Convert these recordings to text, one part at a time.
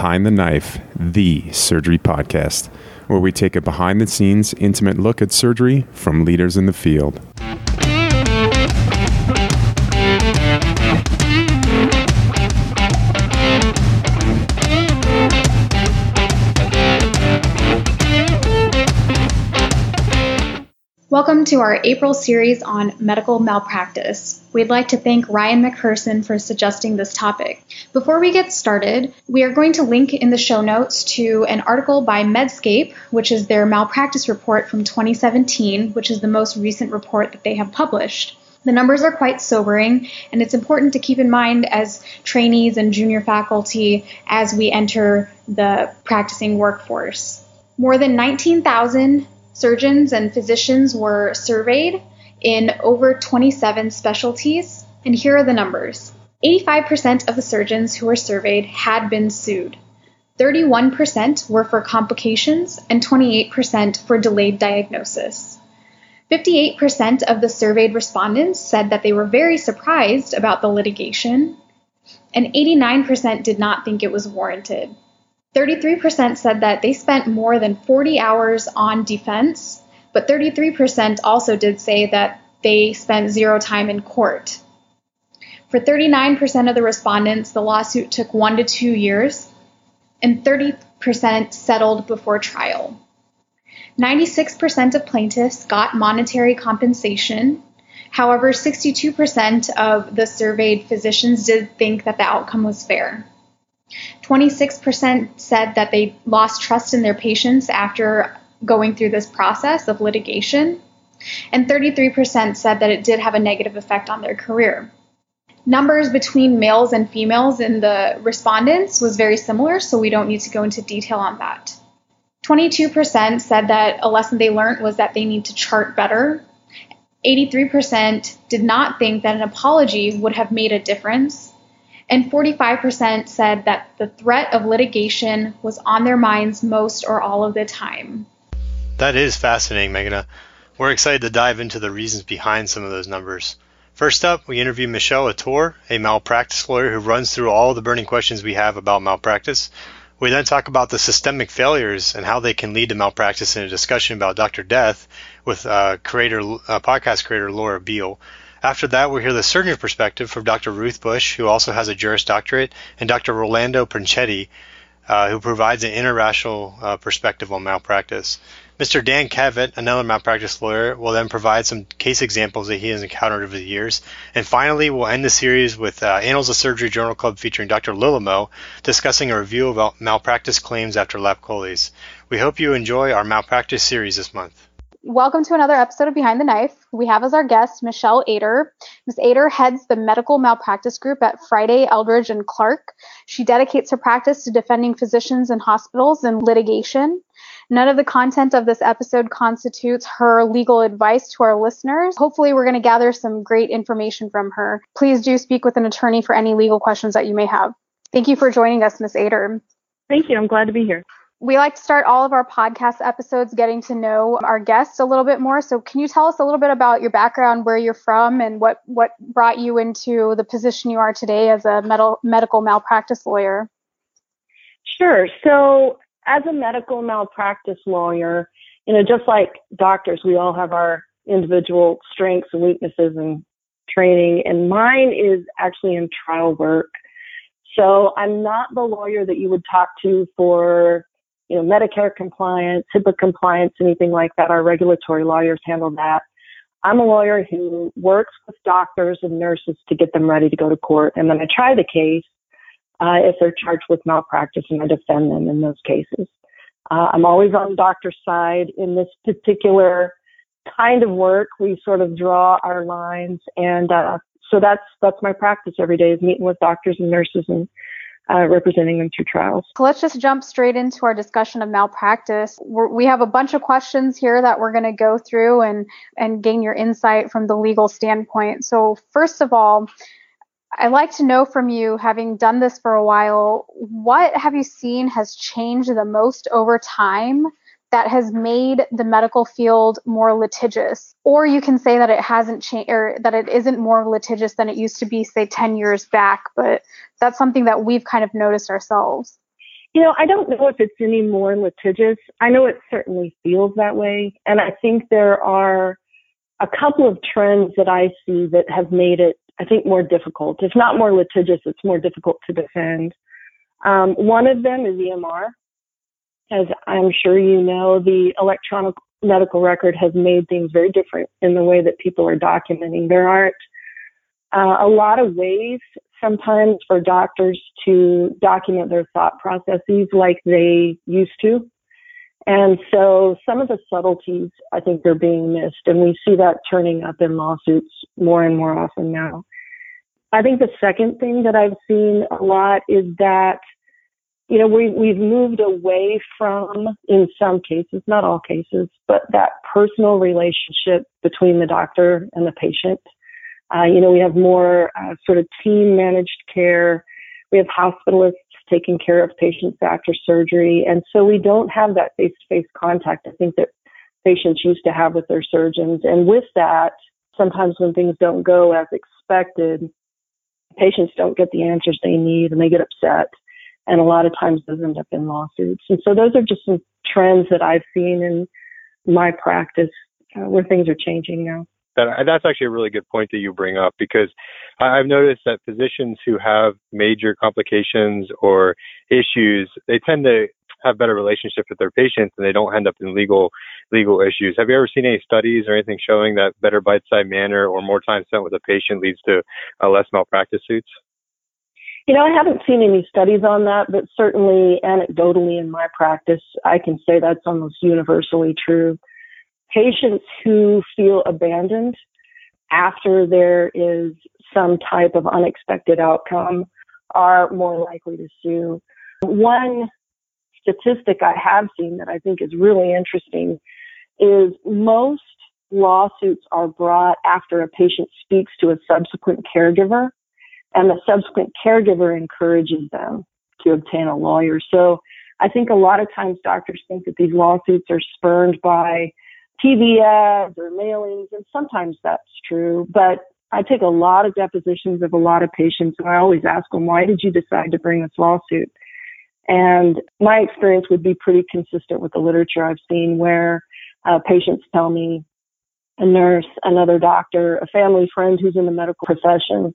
Behind the Knife, the surgery podcast, where we take a behind the scenes, intimate look at surgery from leaders in the field. Welcome to our April series on medical malpractice. We'd like to thank Ryan McPherson for suggesting this topic. Before we get started, we are going to link in the show notes to an article by Medscape, which is their malpractice report from 2017, which is the most recent report that they have published. The numbers are quite sobering, and it's important to keep in mind as trainees and junior faculty as we enter the practicing workforce. More than 19,000 surgeons and physicians were surveyed in over 27 specialties, and here are the numbers 85% of the surgeons who were surveyed had been sued. 31% were for complications and 28% for delayed diagnosis. 58% of the surveyed respondents said that they were very surprised about the litigation, and 89% did not think it was warranted. 33% said that they spent more than 40 hours on defense, but 33% also did say that they spent zero time in court. For 39% of the respondents, the lawsuit took one to two years, and 30% settled before trial. 96% of plaintiffs got monetary compensation. However, 62% of the surveyed physicians did think that the outcome was fair. 26% said that they lost trust in their patients after going through this process of litigation, and 33% said that it did have a negative effect on their career. Numbers between males and females in the respondents was very similar, so we don't need to go into detail on that. 22% said that a lesson they learned was that they need to chart better. 83% did not think that an apology would have made a difference and 45% said that the threat of litigation was on their minds most or all of the time. That is fascinating, Meghna. We're excited to dive into the reasons behind some of those numbers. First up, we interview Michelle Atour, a malpractice lawyer who runs through all the burning questions we have about malpractice. We then talk about the systemic failures and how they can lead to malpractice in a discussion about Dr. Death with uh, creator, uh, podcast creator Laura Beil. After that, we'll hear the surgeon's perspective from Dr. Ruth Bush, who also has a Juris Doctorate, and Dr. Rolando Princetti, uh, who provides an interracial uh, perspective on malpractice. Mr. Dan Cavett, another malpractice lawyer, will then provide some case examples that he has encountered over the years. And finally, we'll end the series with uh, Annals of Surgery Journal Club featuring Dr. Lilimo discussing a review of malpractice claims after lap. We hope you enjoy our malpractice series this month. Welcome to another episode of Behind the Knife. We have as our guest Michelle Ader. Ms. Ader heads the medical malpractice group at Friday, Eldredge, and Clark. She dedicates her practice to defending physicians and hospitals in litigation. None of the content of this episode constitutes her legal advice to our listeners. Hopefully, we're going to gather some great information from her. Please do speak with an attorney for any legal questions that you may have. Thank you for joining us, Ms. Ader. Thank you. I'm glad to be here. We like to start all of our podcast episodes getting to know our guests a little bit more. So, can you tell us a little bit about your background, where you're from, and what, what brought you into the position you are today as a med- medical malpractice lawyer? Sure. So, as a medical malpractice lawyer, you know, just like doctors, we all have our individual strengths and weaknesses and training, and mine is actually in trial work. So I'm not the lawyer that you would talk to for you know, Medicare compliance, HIPAA compliance, anything like that. Our regulatory lawyers handle that. I'm a lawyer who works with doctors and nurses to get them ready to go to court, and then I try the case uh, if they're charged with malpractice, and I defend them in those cases. Uh, I'm always on the doctor's side in this particular kind of work. We sort of draw our lines, and uh, so that's that's my practice every day is meeting with doctors and nurses and uh, representing them through trials. So let's just jump straight into our discussion of malpractice. We're, we have a bunch of questions here that we're going to go through and and gain your insight from the legal standpoint. So first of all, I'd like to know from you, having done this for a while, what have you seen has changed the most over time that has made the medical field more litigious or you can say that it hasn't changed or that it isn't more litigious than it used to be say 10 years back but that's something that we've kind of noticed ourselves You know, I don't know if it's any more litigious. I know it certainly feels that way. And I think there are a couple of trends that I see that have made it, I think, more difficult. If not more litigious, it's more difficult to defend. Um, one of them is EMR. As I'm sure you know, the electronic medical record has made things very different in the way that people are documenting. There aren't uh, a lot of ways sometimes for doctors to document their thought processes like they used to. And so some of the subtleties I think are being missed and we see that turning up in lawsuits more and more often now. I think the second thing that I've seen a lot is that, you know, we, we've moved away from, in some cases, not all cases, but that personal relationship between the doctor and the patient. Uh, you know, we have more uh, sort of team managed care. We have hospitalists taking care of patients after surgery. And so we don't have that face to face contact I think that patients used to have with their surgeons. And with that, sometimes when things don't go as expected, patients don't get the answers they need and they get upset. And a lot of times those end up in lawsuits. And so those are just some trends that I've seen in my practice uh, where things are changing now that that's actually a really good point that you bring up because I've noticed that physicians who have major complications or issues, they tend to have better relationships with their patients and they don't end up in legal legal issues. Have you ever seen any studies or anything showing that better bedside manner or more time spent with a patient leads to uh, less malpractice suits? You know, I haven't seen any studies on that, but certainly anecdotally in my practice, I can say that's almost universally true patients who feel abandoned after there is some type of unexpected outcome are more likely to sue. One statistic I have seen that I think is really interesting is most lawsuits are brought after a patient speaks to a subsequent caregiver and the subsequent caregiver encourages them to obtain a lawyer. So I think a lot of times doctors think that these lawsuits are spurned by TV ads or mailings, and sometimes that's true. But I take a lot of depositions of a lot of patients, and I always ask them, why did you decide to bring this lawsuit? And my experience would be pretty consistent with the literature I've seen where uh, patients tell me a nurse, another doctor, a family friend who's in the medical profession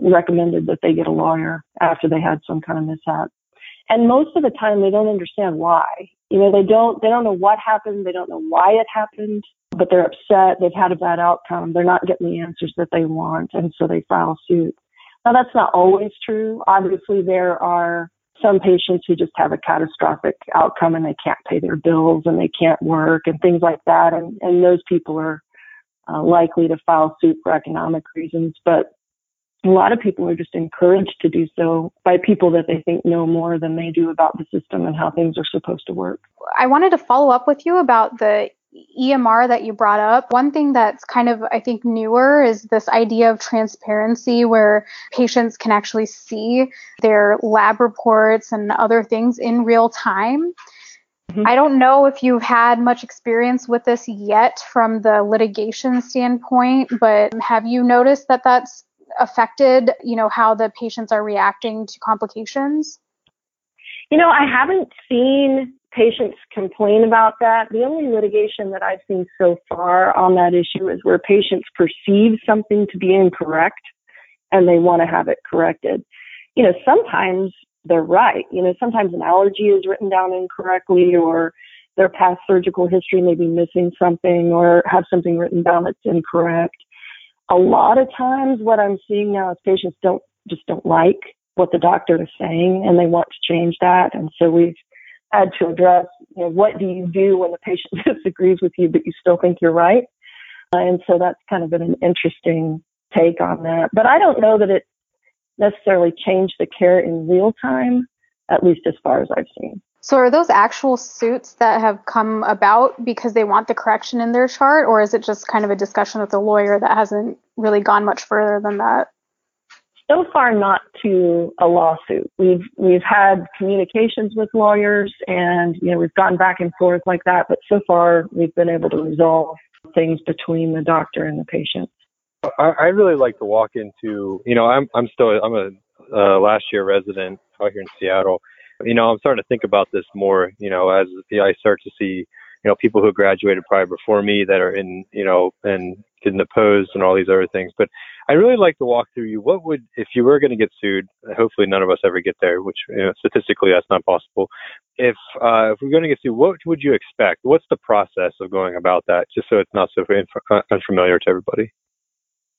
recommended that they get a lawyer after they had some kind of mishap. And most of the time they don't understand why. You know, they don't, they don't know what happened. They don't know why it happened, but they're upset. They've had a bad outcome. They're not getting the answers that they want. And so they file suit. Now that's not always true. Obviously there are some patients who just have a catastrophic outcome and they can't pay their bills and they can't work and things like that. And, and those people are uh, likely to file suit for economic reasons. But a lot of people are just encouraged to do so by people that they think know more than they do about the system and how things are supposed to work. I wanted to follow up with you about the EMR that you brought up. One thing that's kind of, I think, newer is this idea of transparency where patients can actually see their lab reports and other things in real time. Mm-hmm. I don't know if you've had much experience with this yet from the litigation standpoint, but have you noticed that that's affected, you know, how the patients are reacting to complications? You know, I haven't seen patients complain about that. The only litigation that I've seen so far on that issue is where patients perceive something to be incorrect and they want to have it corrected. You know, sometimes they're right. You know, sometimes an allergy is written down incorrectly or their past surgical history may be missing something or have something written down that's incorrect a lot of times what I'm seeing now is patients don't just don't like what the doctor is saying and they want to change that. And so we've had to address, you know, what do you do when the patient disagrees with you, but you still think you're right? Uh, and so that's kind of been an interesting take on that. But I don't know that it necessarily changed the care in real time, at least as far as I've seen. So are those actual suits that have come about because they want the correction in their chart, or is it just kind of a discussion with the lawyer that hasn't really gone much further than that? So far, not to a lawsuit. We've we've had communications with lawyers, and you know we've gone back and forth like that. But so far, we've been able to resolve things between the doctor and the patient. I, I really like to walk into. You know, I'm I'm still I'm a uh, last year resident out here in Seattle you know, I'm starting to think about this more, you know, as I start to see, you know, people who graduated probably before me that are in, you know, and getting deposed and all these other things. But I really like to walk through you. What would, if you were going to get sued, hopefully none of us ever get there, which you know, statistically that's not possible. If, uh, if we're going to get sued, what would you expect? What's the process of going about that? Just so it's not so uh, unfamiliar to everybody.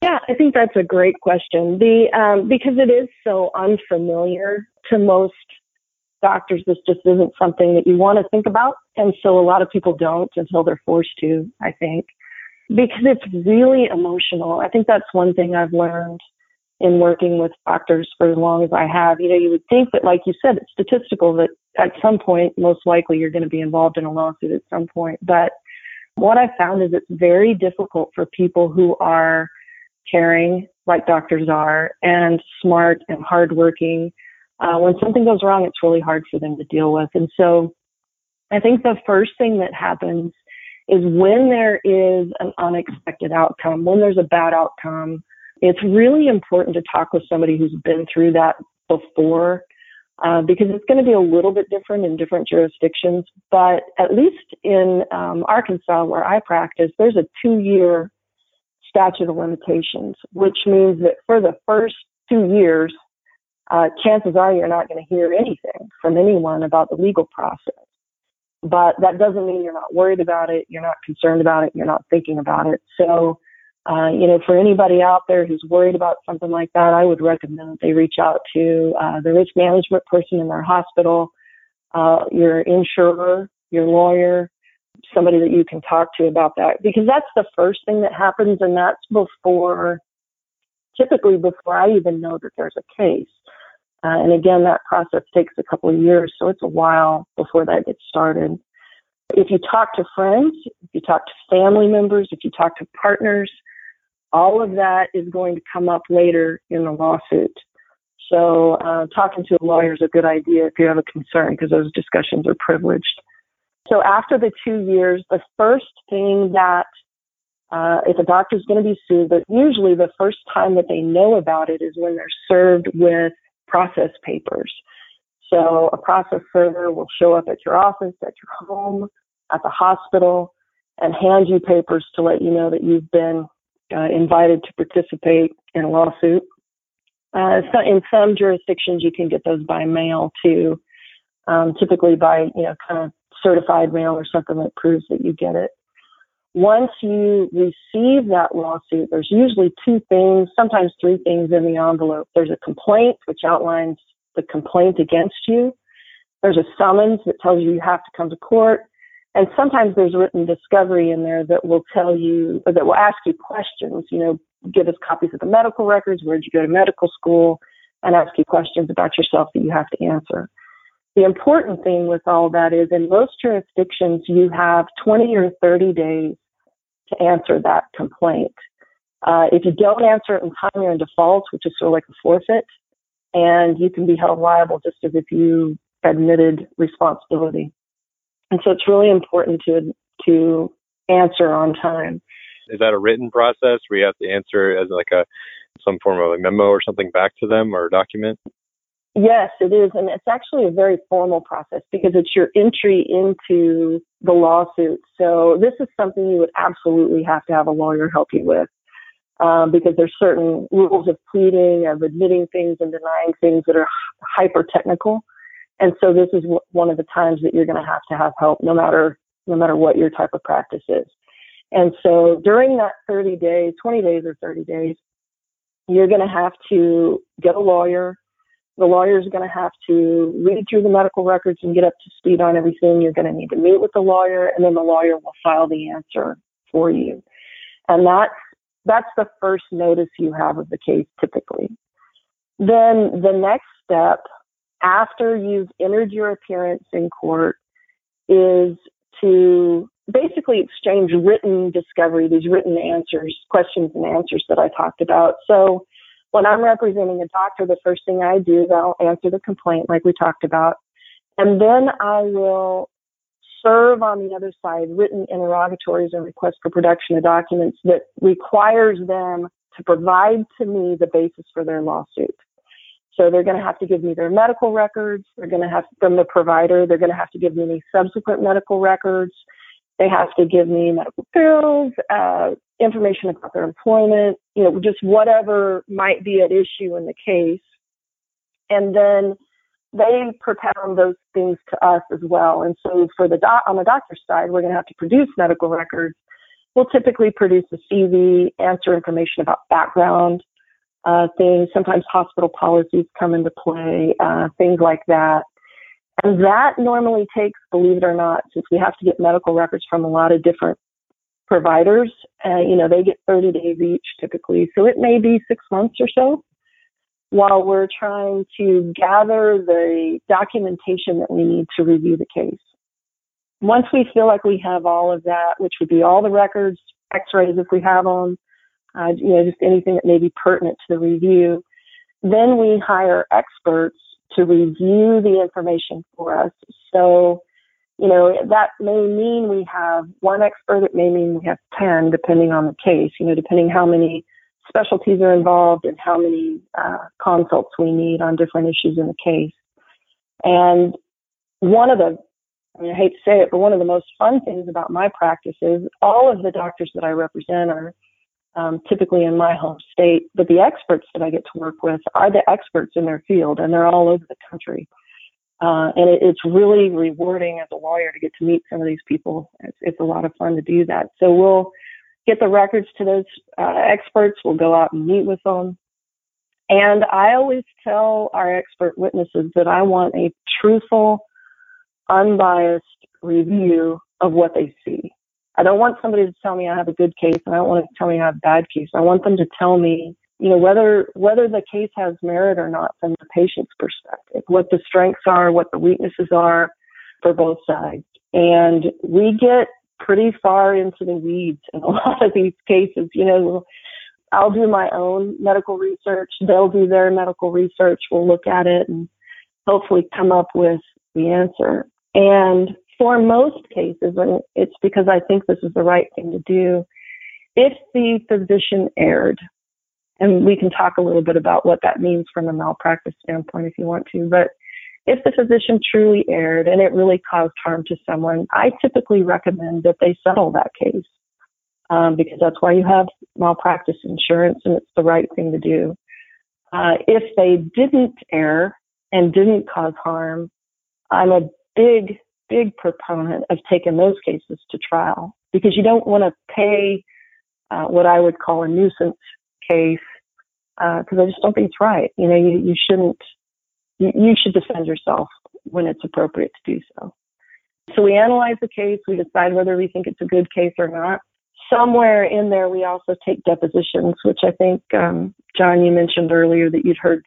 Yeah, I think that's a great question. The um, because it is so unfamiliar to most doctors, this just isn't something that you want to think about, and so a lot of people don't until they're forced to. I think because it's really emotional. I think that's one thing I've learned in working with doctors for as long as I have. You know, you would think that, like you said, it's statistical that at some point, most likely, you're going to be involved in a lawsuit at some point. But what I found is it's very difficult for people who are caring, like doctors are, and smart and hardworking. Uh, when something goes wrong, it's really hard for them to deal with. And so I think the first thing that happens is when there is an unexpected outcome, when there's a bad outcome, it's really important to talk with somebody who's been through that before uh, because it's going to be a little bit different in different jurisdictions. But at least in um, Arkansas, where I practice, there's a two year statute of limitations, which means that for the first two years, uh, chances are you're not going to hear anything from anyone about the legal process. But that doesn't mean you're not worried about it, you're not concerned about it, you're not thinking about it. So, uh, you know, for anybody out there who's worried about something like that, I would recommend that they reach out to uh, the risk management person in their hospital, uh, your insurer, your lawyer, somebody that you can talk to about that because that's the first thing that happens and that's before typically before I even know that there's a case. Uh, and again, that process takes a couple of years, so it's a while before that gets started. If you talk to friends, if you talk to family members, if you talk to partners, all of that is going to come up later in the lawsuit. So uh, talking to a lawyer is a good idea if you have a concern because those discussions are privileged. So after the two years, the first thing that uh, if a doctor is going to be sued, but usually the first time that they know about it is when they're served with process papers. So a process server will show up at your office, at your home, at the hospital, and hand you papers to let you know that you've been uh, invited to participate in a lawsuit. Uh, so in some jurisdictions, you can get those by mail too, um, typically by you know kind of certified mail or something that proves that you get it. Once you receive that lawsuit, there's usually two things, sometimes three things in the envelope. There's a complaint, which outlines the complaint against you. There's a summons that tells you you have to come to court. And sometimes there's written discovery in there that will tell you, that will ask you questions, you know, give us copies of the medical records, where did you go to medical school, and ask you questions about yourself that you have to answer. The important thing with all that is in most jurisdictions, you have 20 or 30 days to answer that complaint. Uh, if you don't answer it in time, you're in default, which is sort of like a forfeit, and you can be held liable just as if you admitted responsibility. And so it's really important to to answer on time. Is that a written process where you have to answer as like a some form of a memo or something back to them or a document? Yes, it is. And it's actually a very formal process because it's your entry into the lawsuit. So this is something you would absolutely have to have a lawyer help you with. Um, because there's certain rules of pleading, of admitting things and denying things that are hyper technical. And so this is w- one of the times that you're going to have to have help no matter, no matter what your type of practice is. And so during that 30 days, 20 days or 30 days, you're going to have to get a lawyer, the lawyer is going to have to read through the medical records and get up to speed on everything. You're going to need to meet with the lawyer, and then the lawyer will file the answer for you. And that's that's the first notice you have of the case typically. Then the next step after you've entered your appearance in court is to basically exchange written discovery, these written answers, questions and answers that I talked about. So when I'm representing a doctor, the first thing I do is I'll answer the complaint like we talked about. And then I will serve on the other side written interrogatories and requests for production of documents that requires them to provide to me the basis for their lawsuit. So they're going to have to give me their medical records. They're going to have from the provider. They're going to have to give me any subsequent medical records. They have to give me medical bills, uh, information about their employment, you know, just whatever might be at issue in the case. And then they propound those things to us as well. And so for the doc, on the doctor's side, we're going to have to produce medical records. We'll typically produce a CV, answer information about background, uh, things. Sometimes hospital policies come into play, uh, things like that. And that normally takes, believe it or not, since we have to get medical records from a lot of different providers, uh, you know, they get 30 days each typically. So it may be six months or so while we're trying to gather the documentation that we need to review the case. Once we feel like we have all of that, which would be all the records, x-rays if we have them, uh, you know, just anything that may be pertinent to the review, then we hire experts to review the information for us. So, you know, that may mean we have one expert, it may mean we have 10, depending on the case, you know, depending how many specialties are involved and how many uh, consults we need on different issues in the case. And one of the, I, mean, I hate to say it, but one of the most fun things about my practice is all of the doctors that I represent are um, typically in my home state, but the experts that I get to work with are the experts in their field, and they're all over the country. Uh, and it, it's really rewarding as a lawyer to get to meet some of these people. It's, it's a lot of fun to do that. So we'll get the records to those uh, experts. We'll go out and meet with them. And I always tell our expert witnesses that I want a truthful, unbiased review of what they see. I don't want somebody to tell me I have a good case and I don't want to tell me I have a bad case. I want them to tell me, you know, whether, whether the case has merit or not from the patient's perspective, what the strengths are, what the weaknesses are for both sides. And we get pretty far into the weeds in a lot of these cases. You know, I'll do my own medical research. They'll do their medical research. We'll look at it and hopefully come up with the answer. And for most cases, and it's because I think this is the right thing to do, if the physician erred, and we can talk a little bit about what that means from a malpractice standpoint if you want to, but if the physician truly erred and it really caused harm to someone, I typically recommend that they settle that case um, because that's why you have malpractice insurance and it's the right thing to do. Uh, if they didn't err and didn't cause harm, I'm a big, big proponent of taking those cases to trial because you don't want to pay uh, what I would call a nuisance case because uh, I just don't think it's right. You know, you, you shouldn't you, you should defend yourself when it's appropriate to do so. So we analyze the case, we decide whether we think it's a good case or not. Somewhere in there, we also take depositions, which I think, um, John, you mentioned earlier that you'd heard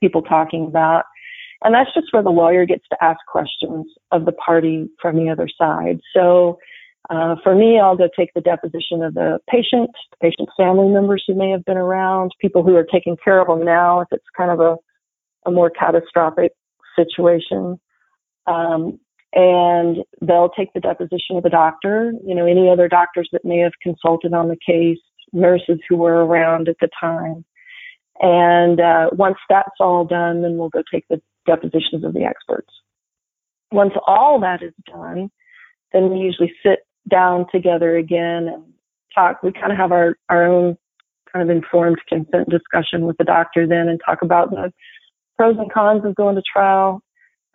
people talking about. And that's just where the lawyer gets to ask questions of the party from the other side. So uh, for me, I'll go take the deposition of the patient, the patient's family members who may have been around, people who are taking care of them now, if it's kind of a a more catastrophic situation. Um, and they'll take the deposition of the doctor, you know, any other doctors that may have consulted on the case, nurses who were around at the time. And uh, once that's all done, then we'll go take the depositions of the experts. Once all that is done, then we usually sit down together again and talk. We kind of have our, our own kind of informed consent discussion with the doctor then and talk about the pros and cons of going to trial,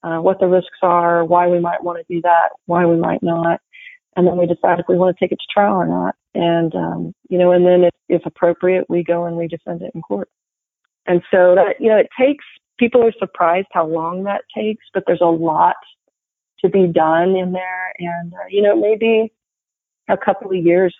uh, what the risks are, why we might want to do that, why we might not, and then we decide if we want to take it to trial or not. And um, you know, and then if, if appropriate, we go and we defend it in court. And so that you know, it takes people are surprised how long that takes, but there's a lot to be done in there, and uh, you know, maybe a couple of years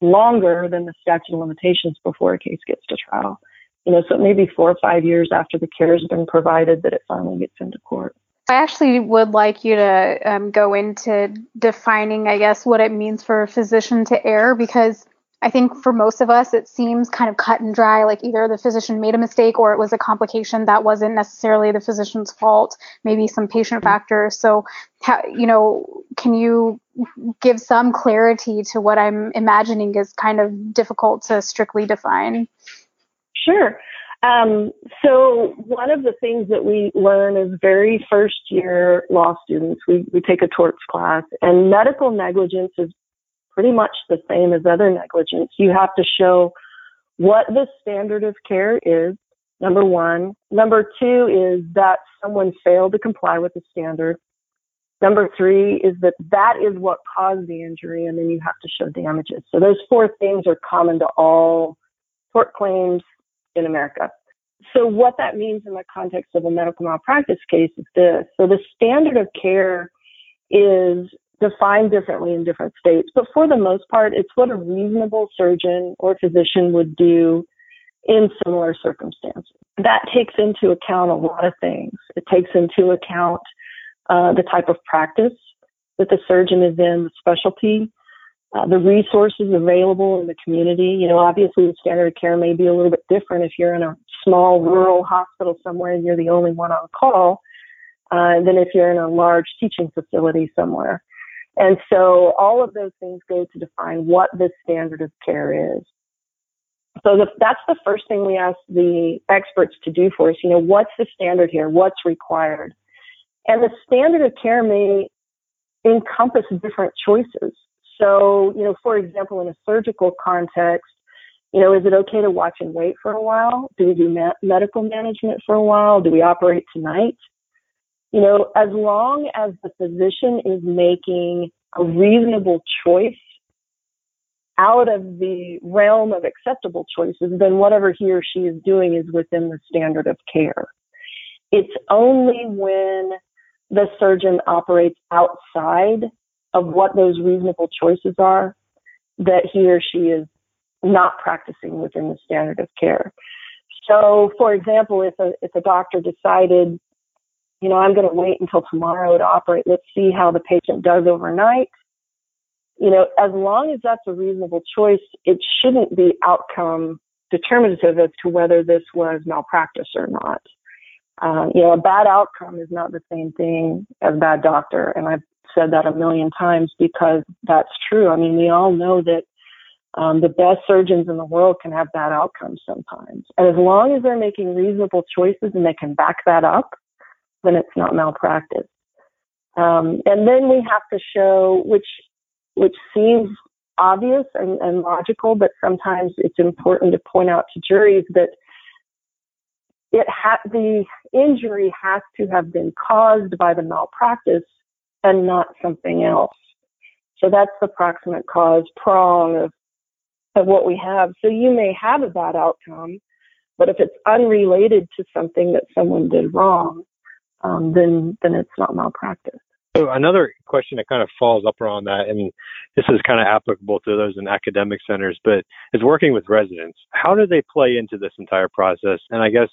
longer than the statute of limitations before a case gets to trial you know, so maybe four or five years after the care has been provided that it finally gets into court. I actually would like you to um, go into defining, I guess, what it means for a physician to err because I think for most of us, it seems kind of cut and dry. Like either the physician made a mistake or it was a complication that wasn't necessarily the physician's fault, maybe some patient factors. So, how, you know, can you give some clarity to what I'm imagining is kind of difficult to strictly define? Sure. Um, so one of the things that we learn as very first year law students, we, we take a torts class and medical negligence is pretty much the same as other negligence. You have to show what the standard of care is, number one. Number two is that someone failed to comply with the standard. Number three is that that is what caused the injury, and then you have to show damages. So those four things are common to all tort claims in America. So what that means in the context of a medical malpractice case is this. So the standard of care is defined differently in different states, but for the most part, it's what a reasonable surgeon or physician would do in similar circumstances. That takes into account a lot of things. It takes into account uh, the type of practice that the surgeon is in, the specialty, uh, the resources available in the community. You know, obviously the standard of care may be a little bit different if you're in a small rural hospital somewhere and you're the only one on call uh, than if you're in a large teaching facility somewhere. And so all of those things go to define what the standard of care is. So the, that's the first thing we ask the experts to do for us. You know, what's the standard here? What's required? And the standard of care may encompass different choices. So, you know, for example, in a surgical context, you know, is it okay to watch and wait for a while? Do we do ma- medical management for a while? Do we operate tonight? You know, as long as the physician is making a reasonable choice out of the realm of acceptable choices, then whatever he or she is doing is within the standard of care. It's only when the surgeon operates outside of what those reasonable choices are that he or she is not practicing within the standard of care. So, for example, if a if a doctor decided, you know, I'm going to wait until tomorrow to operate, let's see how the patient does overnight. You know, as long as that's a reasonable choice, it shouldn't be outcome determinative as to whether this was malpractice or not. Uh, you know, a bad outcome is not the same thing as bad doctor, and I've said that a million times because that's true. I mean, we all know that um, the best surgeons in the world can have bad outcomes sometimes. And as long as they're making reasonable choices and they can back that up, then it's not malpractice. Um, and then we have to show, which which seems obvious and, and logical, but sometimes it's important to point out to juries that it ha- the injury has to have been caused by the malpractice and not something else. So that's the proximate cause prong of of what we have. So you may have a bad outcome, but if it's unrelated to something that someone did wrong, um, then then it's not malpractice. So another question that kind of falls up around that, and this is kind of applicable to those in academic centers, but is working with residents. How do they play into this entire process? And I guess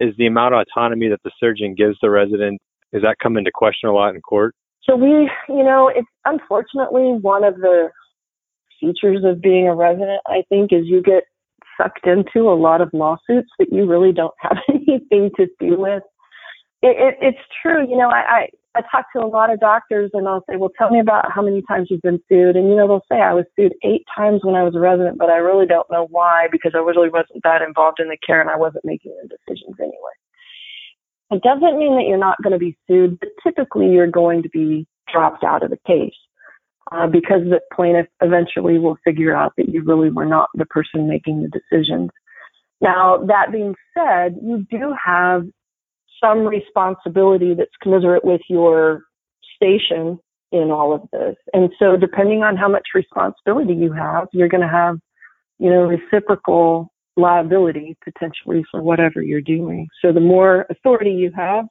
is the amount of autonomy that the surgeon gives the resident is that come into question a lot in court? So we, you know, it's unfortunately one of the features of being a resident, I think, is you get sucked into a lot of lawsuits that you really don't have anything to do with. It, it, it's true. You know, I, I, I talk to a lot of doctors and I'll say, well, tell me about how many times you've been sued. And, you know, they'll say I was sued eight times when I was a resident, but I really don't know why because I really wasn't that involved in the care and I wasn't making the decisions anyway. It doesn't mean that you're not going to be sued, but typically you're going to be dropped out of the case uh, because the plaintiff eventually will figure out that you really were not the person making the decisions. Now, that being said, you do have some responsibility that's commensurate with your station in all of this. And so depending on how much responsibility you have, you're going to have, you know, reciprocal liability potentially for whatever you're doing. So the more authority you have,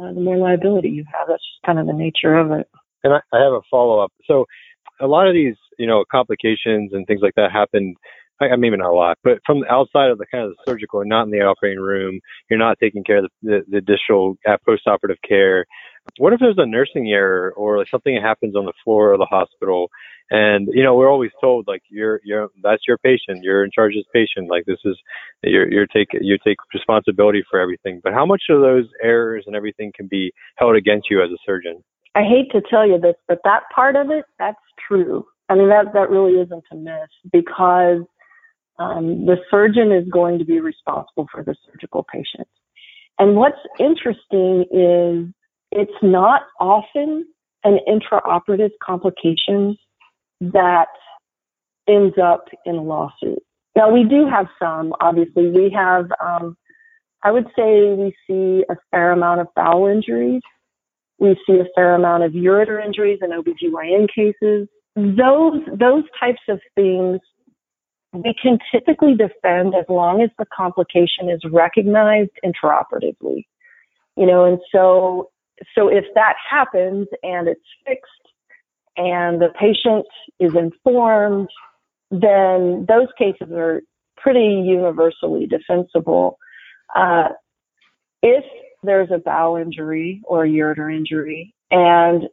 uh, the more liability you have. That's just kind of the nature of it. And I, I have a follow up. So a lot of these, you know, complications and things like that happen. I, maybe not a lot, but from the outside of the kind of the surgical, and not in the operating room, you're not taking care of the, the, the additional uh, post-operative care. What if there's a nursing error or like something happens on the floor of the hospital and you know, we're always told like you're you're that's your patient. You're in charge of this patient. Like this is you're you're take you take responsibility for everything. But how much of those errors and everything can be held against you as a surgeon? I hate to tell you this, but that part of it, that's true. I mean, that that really isn't a myth because Um, the surgeon is going to be responsible for the surgical patient. And what's interesting is it's not often an intraoperative complication that ends up in a lawsuit. Now we do have some, obviously. We have, um, I would say we see a fair amount of bowel injuries. We see a fair amount of ureter injuries in OBGYN cases. Those, those types of things we can typically defend as long as the complication is recognized intraoperatively. You know, and so, so if that happens and it's fixed and the patient is informed, then those cases are pretty universally defensible. Uh, if there's a bowel injury or a ureter injury and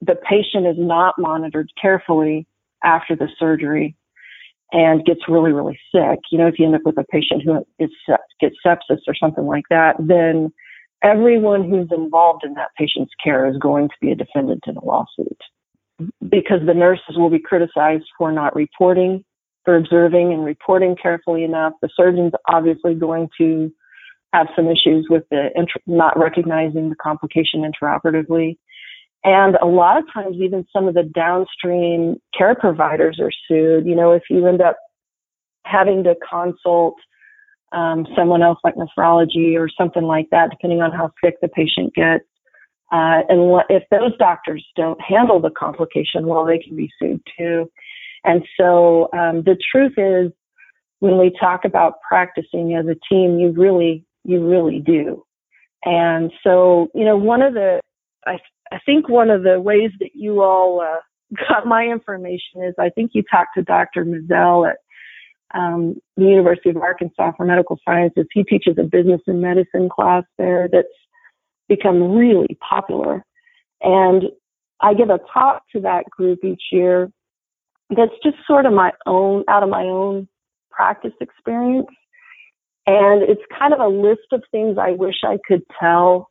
the patient is not monitored carefully after the surgery, and gets really, really sick, you know, if you end up with a patient who is, gets sepsis or something like that, then everyone who's involved in that patient's care is going to be a defendant in a lawsuit because the nurses will be criticized for not reporting, for observing and reporting carefully enough. The surgeon's obviously going to have some issues with the intra- not recognizing the complication intraoperatively. And a lot of times, even some of the downstream care providers are sued. You know, if you end up having to consult um, someone else like nephrology or something like that, depending on how sick the patient gets. Uh, and if those doctors don't handle the complication, well, they can be sued too. And so um, the truth is, when we talk about practicing as a team, you really, you really do. And so, you know, one of the, I I think one of the ways that you all uh, got my information is I think you talked to Dr. Mizell at um, the University of Arkansas for Medical Sciences. He teaches a business and medicine class there that's become really popular. And I give a talk to that group each year that's just sort of my own, out of my own practice experience. And it's kind of a list of things I wish I could tell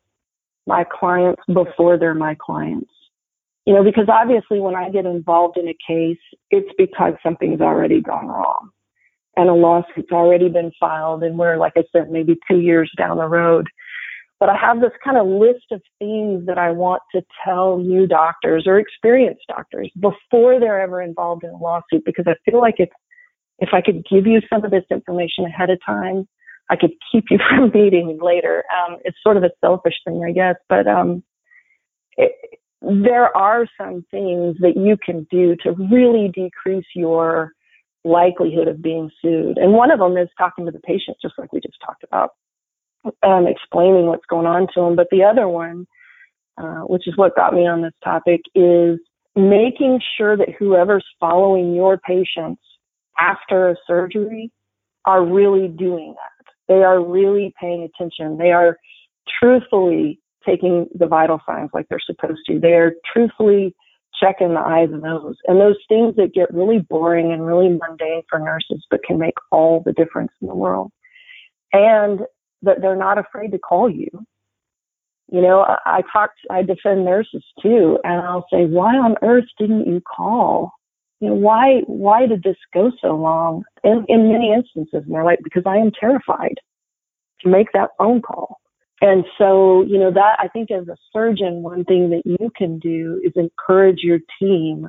my clients before they're my clients. You know, because obviously when I get involved in a case, it's because something's already gone wrong and a lawsuit's already been filed and we're, like I said, maybe two years down the road. But I have this kind of list of things that I want to tell new doctors or experienced doctors before they're ever involved in a lawsuit because I feel like if, if I could give you some of this information ahead of time, I could keep you from meeting later. Um, it's sort of a selfish thing, I guess, but um, it, there are some things that you can do to really decrease your likelihood of being sued. And one of them is talking to the patient, just like we just talked about, um, explaining what's going on to them. But the other one, uh, which is what got me on this topic, is making sure that whoever's following your patients after a surgery are really doing that. They are really paying attention. They are truthfully taking the vital signs like they're supposed to. They are truthfully checking the eyes and nose. And those things that get really boring and really mundane for nurses, but can make all the difference in the world. And that they're not afraid to call you. You know, I, I talk, I defend nurses too, and I'll say, why on earth didn't you call? You know, why, why did this go so long? In, in many instances, more like, because I am terrified to make that phone call. And so, you know, that I think as a surgeon, one thing that you can do is encourage your team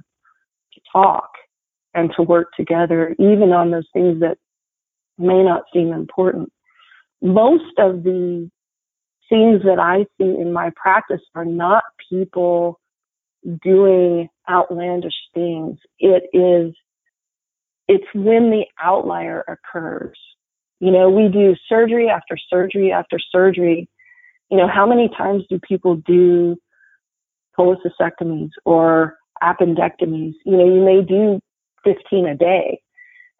to talk and to work together, even on those things that may not seem important. Most of the things that I see in my practice are not people doing outlandish things. It is, it's when the outlier occurs. You know, we do surgery after surgery after surgery. You know, how many times do people do cholecystectomies or appendectomies? You know, you may do 15 a day.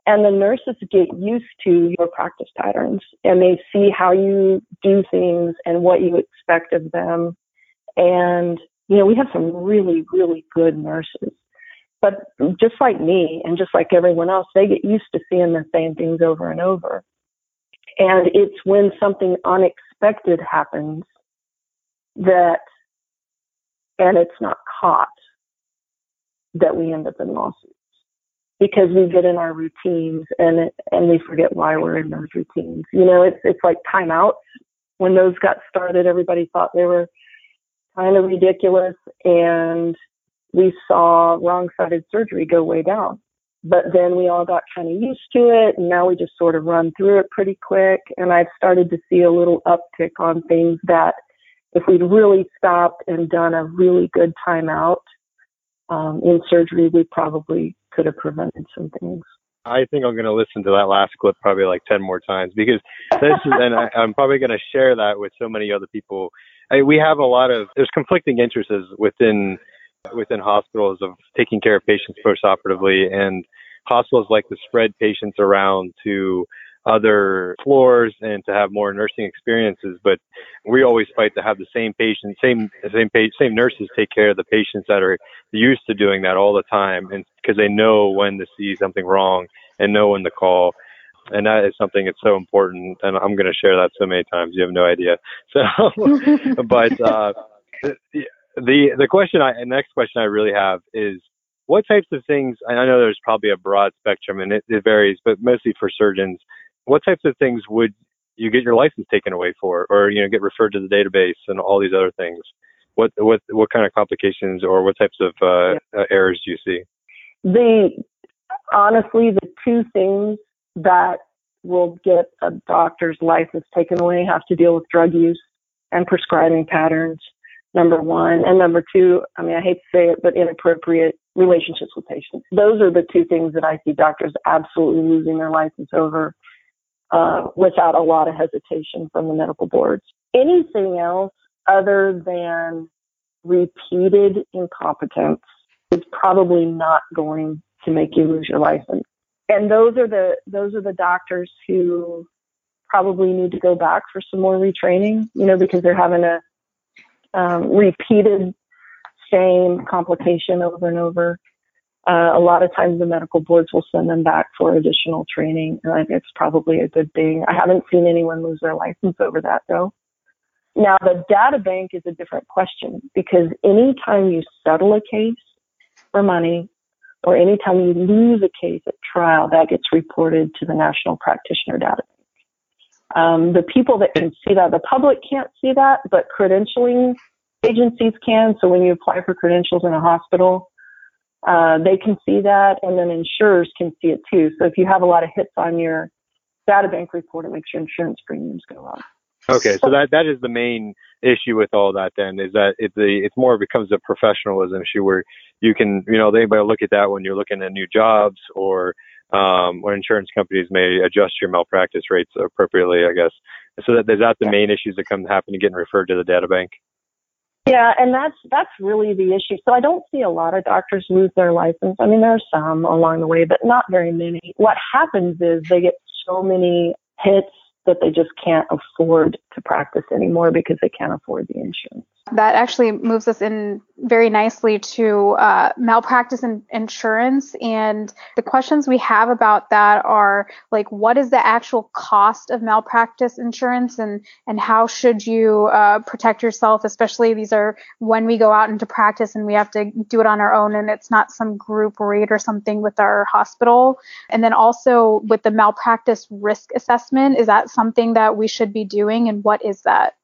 And the nurses get used to your practice patterns and they see how you do things and what you expect of them. And you know, we have some really, really good nurses. But just like me and just like everyone else, they get used to seeing the same things over and over. And it's when something unexpected happens that, and it's not caught, that we end up in lawsuits. because we get in our routines and and we forget why we're in those routines. You know, it's it's like timeouts. When those got started, everybody thought they were kind of ridiculous, and we saw wrong-sided surgery go way down. But then we all got kind of used to it, and now we just sort of run through it pretty quick. And I've started to see a little uptick on things that, if we'd really stopped and done a really good timeout um, in surgery, we probably could have prevented some things. I think I'm going to listen to that last clip probably like 10 more times because this is, and I, am probably going to share that with so many other people. I, we have a lot of, there's conflicting interests within, within hospitals of taking care of patients postoperatively and hospitals like to spread patients around to other floors and to have more nursing experiences. But we always fight to have the same patient, same same same nurses take care of the patients that are used to doing that all the time, and because they know when to see something wrong and know when to call. And that is something that's so important, and I'm going to share that so many times you have no idea. So, but uh, the the question I the next question I really have is what types of things i know there's probably a broad spectrum and it, it, varies but mostly for surgeons what types of things would you get your license taken away for, or you know, get referred to the database and all these other things? What what what kind of complications or what types of uh, yeah. uh, errors do you see? The honestly, the two things that will get a doctor's license taken away have to deal with drug use and prescribing patterns. Number one, and number two, I mean, I hate to say it, but inappropriate relationships with patients. Those are the two things that I see doctors absolutely losing their license over uh, without a lot of hesitation from the medical boards. Anything else other than repeated incompetence is probably not going to make you lose your license. And those are the those are the doctors who probably need to go back for some more retraining, you know, because they're having a um, repeated same complication over and over. Uh, a lot of times the medical boards will send them back for additional training, and I think it's probably a good thing. I haven't seen anyone lose their license over that though. Now the data bank is a different question because anytime you settle a case for money or anytime you lose a case at trial, that gets reported to the National Practitioner Data Bank. Um, the people that can see that, the public can't see that, but credentialing agencies can. So when you apply for credentials in a hospital, uh, they can see that, and then insurers can see it too. So if you have a lot of hits on your data bank report, it makes your insurance premiums go up. Okay, so that that is the main issue with all that. Then is that the it's more becomes a professionalism issue where you can you know they might look at that when you're looking at new jobs or um, when insurance companies may adjust your malpractice rates appropriately. I guess so that is that the main issues that come happen to getting referred to the data bank. Yeah, and that's that's really the issue. So I don't see a lot of doctors lose their license. I mean, there are some along the way, but not very many. What happens is they get so many hits that they just can't afford to practice anymore because they can't afford the insurance. That actually moves us in very nicely to uh, malpractice and insurance. And the questions we have about that are like, what is the actual cost of malpractice insurance, and and how should you uh, protect yourself? Especially these are when we go out into practice and we have to do it on our own, and it's not some group rate or something with our hospital. And then also with the malpractice risk assessment, is that something that we should be doing, and what is that?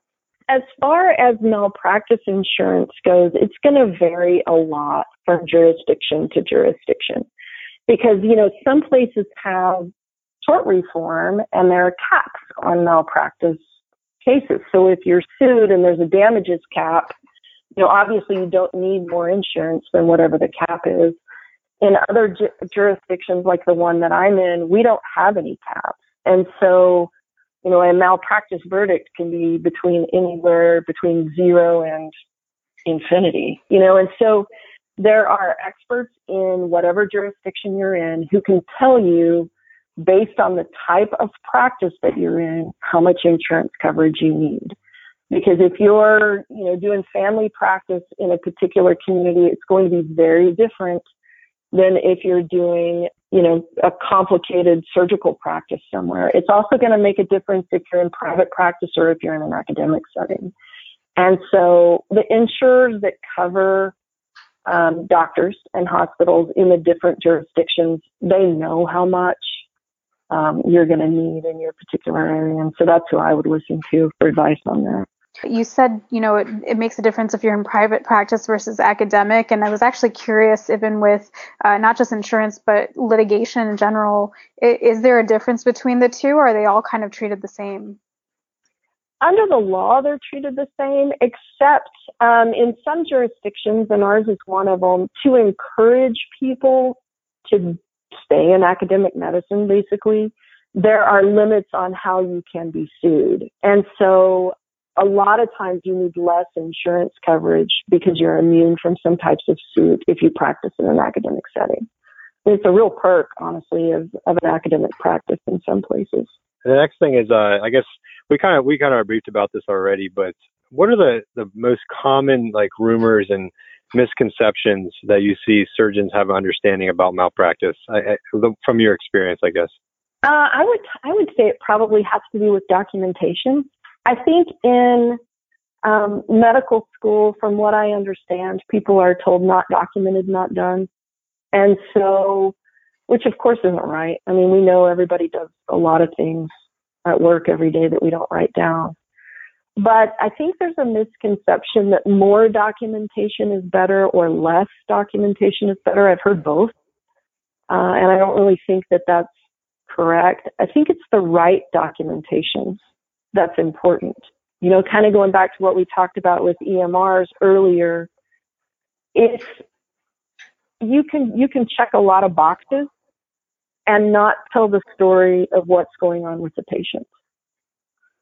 As far as malpractice insurance goes, it's going to vary a lot from jurisdiction to jurisdiction because, you know, some places have tort reform and there are caps on malpractice cases. So if you're sued and there's a damages cap, you know, obviously you don't need more insurance than whatever the cap is. In other ju- jurisdictions like the one that I'm in, we don't have any caps. And so you know, a malpractice verdict can be between anywhere between zero and infinity, you know, and so there are experts in whatever jurisdiction you're in who can tell you based on the type of practice that you're in, how much insurance coverage you need. Because if you're, you know, doing family practice in a particular community, it's going to be very different than if you're doing you know, a complicated surgical practice somewhere. It's also going to make a difference if you're in private practice or if you're in an academic setting. And so the insurers that cover um, doctors and hospitals in the different jurisdictions, they know how much um, you're going to need in your particular area. And so that's who I would listen to for advice on that. You said, you know, it, it makes a difference if you're in private practice versus academic. And I was actually curious, even with uh, not just insurance, but litigation in general, is, is there a difference between the two, or are they all kind of treated the same? under the law, they're treated the same, except um, in some jurisdictions, and ours is one of them, to encourage people to stay in academic medicine, basically, there are limits on how you can be sued. And so a lot of times you need less insurance coverage because you're immune from some types of suit if you practice in an academic setting. It's a real perk, honestly, of, of an academic practice in some places. And the next thing is, uh, I guess we kind of we kind of briefed about this already, but what are the the most common like rumors and misconceptions that you see surgeons have an understanding about malpractice I, I, from your experience, I guess? Uh, I would I would say it probably has to do with documentation. I think in um, medical school, from what I understand, people are told not documented, not done, and so, which of course isn't right. I mean, we know everybody does a lot of things at work every day that we don't write down. But I think there's a misconception that more documentation is better or less documentation is better. I've heard both. Uh, and I don't really think that that's correct. I think it's the right documentation that's important. You know, kind of going back to what we talked about with EMRs earlier, if you can you can check a lot of boxes and not tell the story of what's going on with the patient.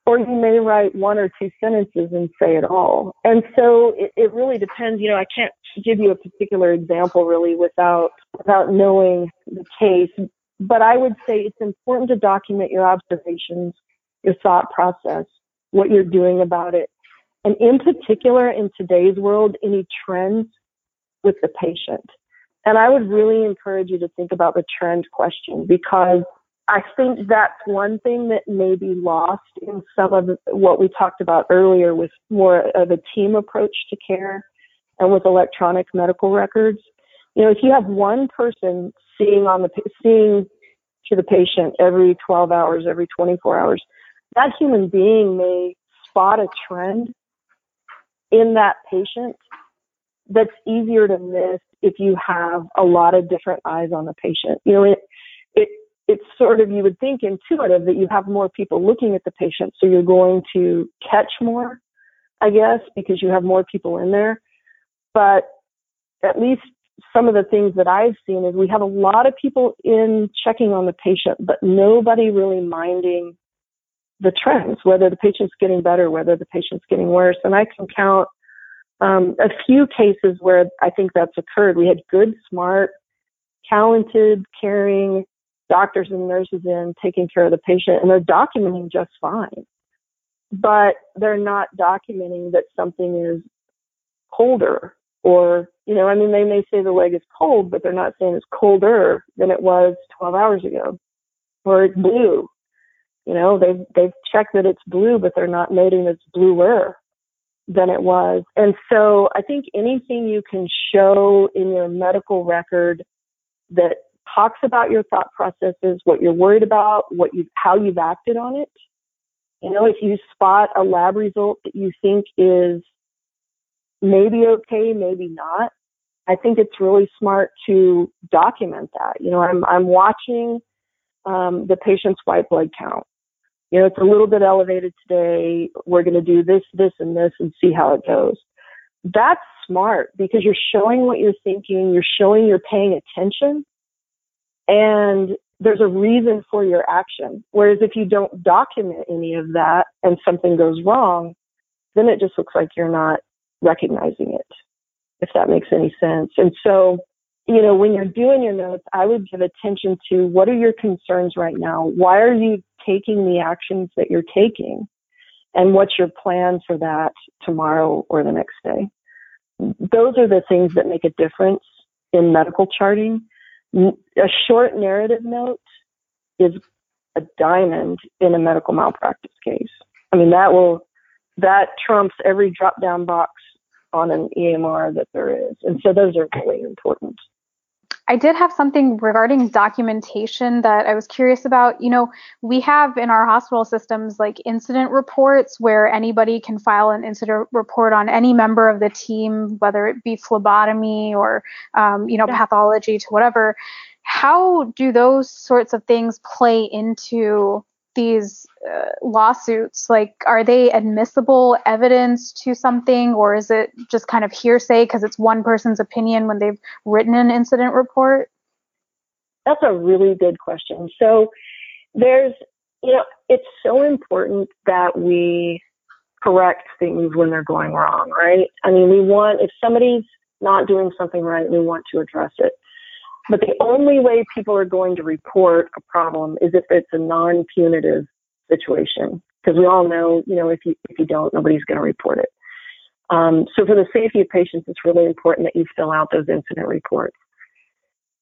Or you may write one or two sentences and say it all. And so it, it really depends. You know, I can't give you a particular example really without, without knowing the case. But I would say it's important to document your observations, your thought process, what you're doing about it. And in particular, in today's world, any trends with the patient. And I would really encourage you to think about the trend question because I think that's one thing that may be lost in some of what we talked about earlier with more of a team approach to care and with electronic medical records. You know, if you have one person seeing on the seeing to the patient every 12 hours, every 24 hours, that human being may spot a trend in that patient that's easier to miss if you have a lot of different eyes on the patient. You know, it, it, it's sort of, you would think intuitive that you have more people looking at the patient, so you're going to catch more, I guess, because you have more people in there. But at least some of the things that I've seen is we have a lot of people in checking on the patient, but nobody really minding the trends, whether the patient's getting better, whether the patient's getting worse. And I can count um, a few cases where I think that's occurred. We had good, smart, talented, caring doctors and nurses in taking care of the patient, and they're documenting just fine. But they're not documenting that something is colder or, you know, I mean, they may say the leg is cold, but they're not saying it's colder than it was 12 hours ago or it's blue. You know, they've, they've checked that it's blue, but they're not noting it's bluer than it was. And so I think anything you can show in your medical record that talks about your thought processes, what you're worried about, what you how you've acted on it. You know, if you spot a lab result that you think is maybe okay, maybe not, I think it's really smart to document that. You know, I'm I'm watching um, the patient's white blood count you know, it's a little bit elevated today. We're going to do this, this, and this and see how it goes. That's smart because you're showing what you're thinking. You're showing you're paying attention and there's a reason for your action. Whereas if you don't document any of that and something goes wrong, then it just looks like you're not recognizing it, if that makes any sense. And so, you know, when you're doing your notes, I would give attention to what are your concerns right now? Why are you taking the actions that you're taking? And what's your plan for that tomorrow or the next day? Those are the things that make a difference in medical charting. A short narrative note is a diamond in a medical malpractice case. I mean, that will, that trumps every drop down box on an EMR that there is. And so those are really important. I did have something regarding documentation that I was curious about. You know, we have in our hospital systems like incident reports where anybody can file an incident report on any member of the team, whether it be phlebotomy or, um, you know, pathology to whatever. How do those sorts of things play into these uh, lawsuits like are they admissible evidence to something or is it just kind of hearsay because it's one person's opinion when they've written an incident report? That's a really good question. So there's you know it's so important that we correct things when they're going wrong right? I mean we want if somebody's not doing something right we want to address it but the only way people are going to report a problem is if it's a non-punitive situation. Because we all know, you know, if you if you don't, nobody's going to report it. Um, so for the safety of patients, it's really important that you fill out those incident reports.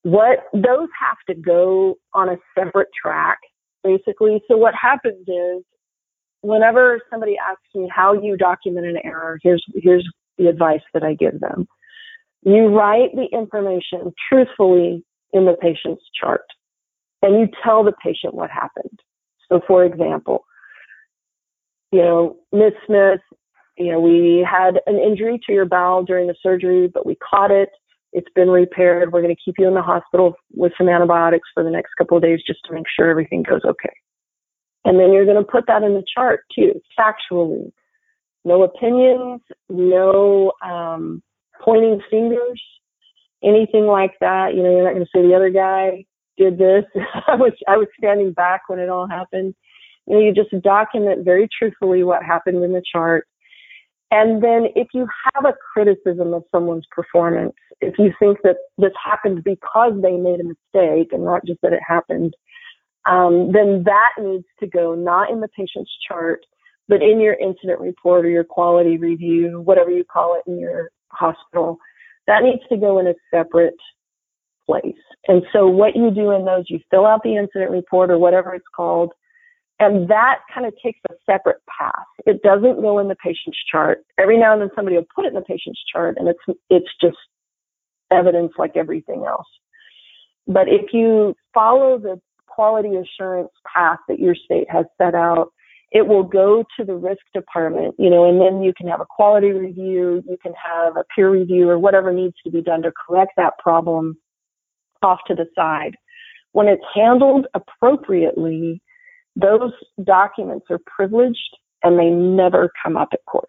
What those have to go on a separate track, basically. So what happens is, whenever somebody asks me how you document an error, here's here's the advice that I give them. You write the information truthfully in the patient's chart and you tell the patient what happened. So for example, you know, Miss Smith, you know, we had an injury to your bowel during the surgery, but we caught it. It's been repaired. We're going to keep you in the hospital with some antibiotics for the next couple of days just to make sure everything goes okay. And then you're going to put that in the chart too, factually. No opinions, no um, pointing fingers, anything like that. You know, you're not going to say the other guy did this. I was I was standing back when it all happened. You know, you just document very truthfully what happened in the chart. And then if you have a criticism of someone's performance, if you think that this happened because they made a mistake and not just that it happened, um, then that needs to go not in the patient's chart, but in your incident report or your quality review, whatever you call it in your hospital, that needs to go in a separate place. And so what you do in those, you fill out the incident report or whatever it's called, and that kind of takes a separate path. It doesn't go in the patient's chart. Every now and then somebody will put it in the patient's chart and it's it's just evidence like everything else. But if you follow the quality assurance path that your state has set out, it will go to the risk department, you know, and then you can have a quality review, you can have a peer review or whatever needs to be done to correct that problem off to the side. When it's handled appropriately, those documents are privileged and they never come up at court.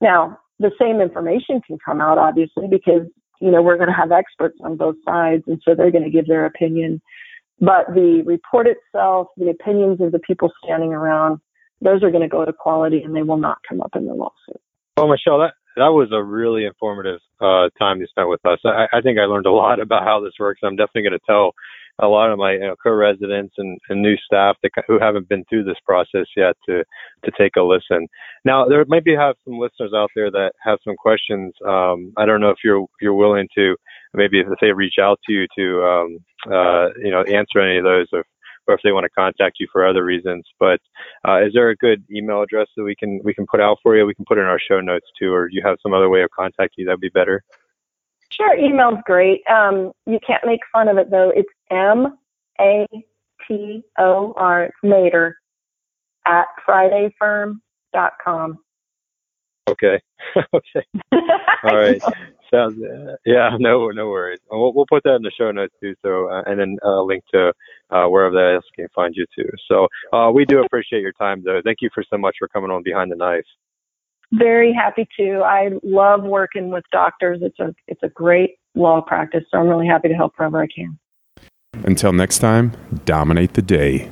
Now, the same information can come out obviously because, you know, we're going to have experts on both sides and so they're going to give their opinion but the report itself, the opinions of the people standing around, those are going to go to quality and they will not come up in the lawsuit. Well, Michelle, that that was a really informative uh, time you spent with us. I, I think I learned a lot about how this works. I'm definitely going to tell a lot of my you know, co-residents and, and new staff that, who haven't been through this process yet to to take a listen. Now, there might be have some listeners out there that have some questions. Um, I don't know if you're you're willing to maybe if they reach out to you to um, uh, you know answer any of those, or, or if they want to contact you for other reasons. But uh, is there a good email address that we can we can put out for you? We can put in our show notes too, or do you have some other way of contacting you that'd be better. Sure, email's great. Um, you can't make fun of it though. It's M A T O R. It's Mator at FridayFirm.com. Okay. okay. All right. Sounds. Uh, yeah. No. No worries. We'll, we'll put that in the show notes too. So, uh, and then a uh, link to uh, wherever that else can find you too. So, uh, we do appreciate your time, though. Thank you for so much for coming on behind the knife. Very happy to. I love working with doctors. It's a it's a great law practice, so I'm really happy to help wherever I can. Until next time, dominate the day.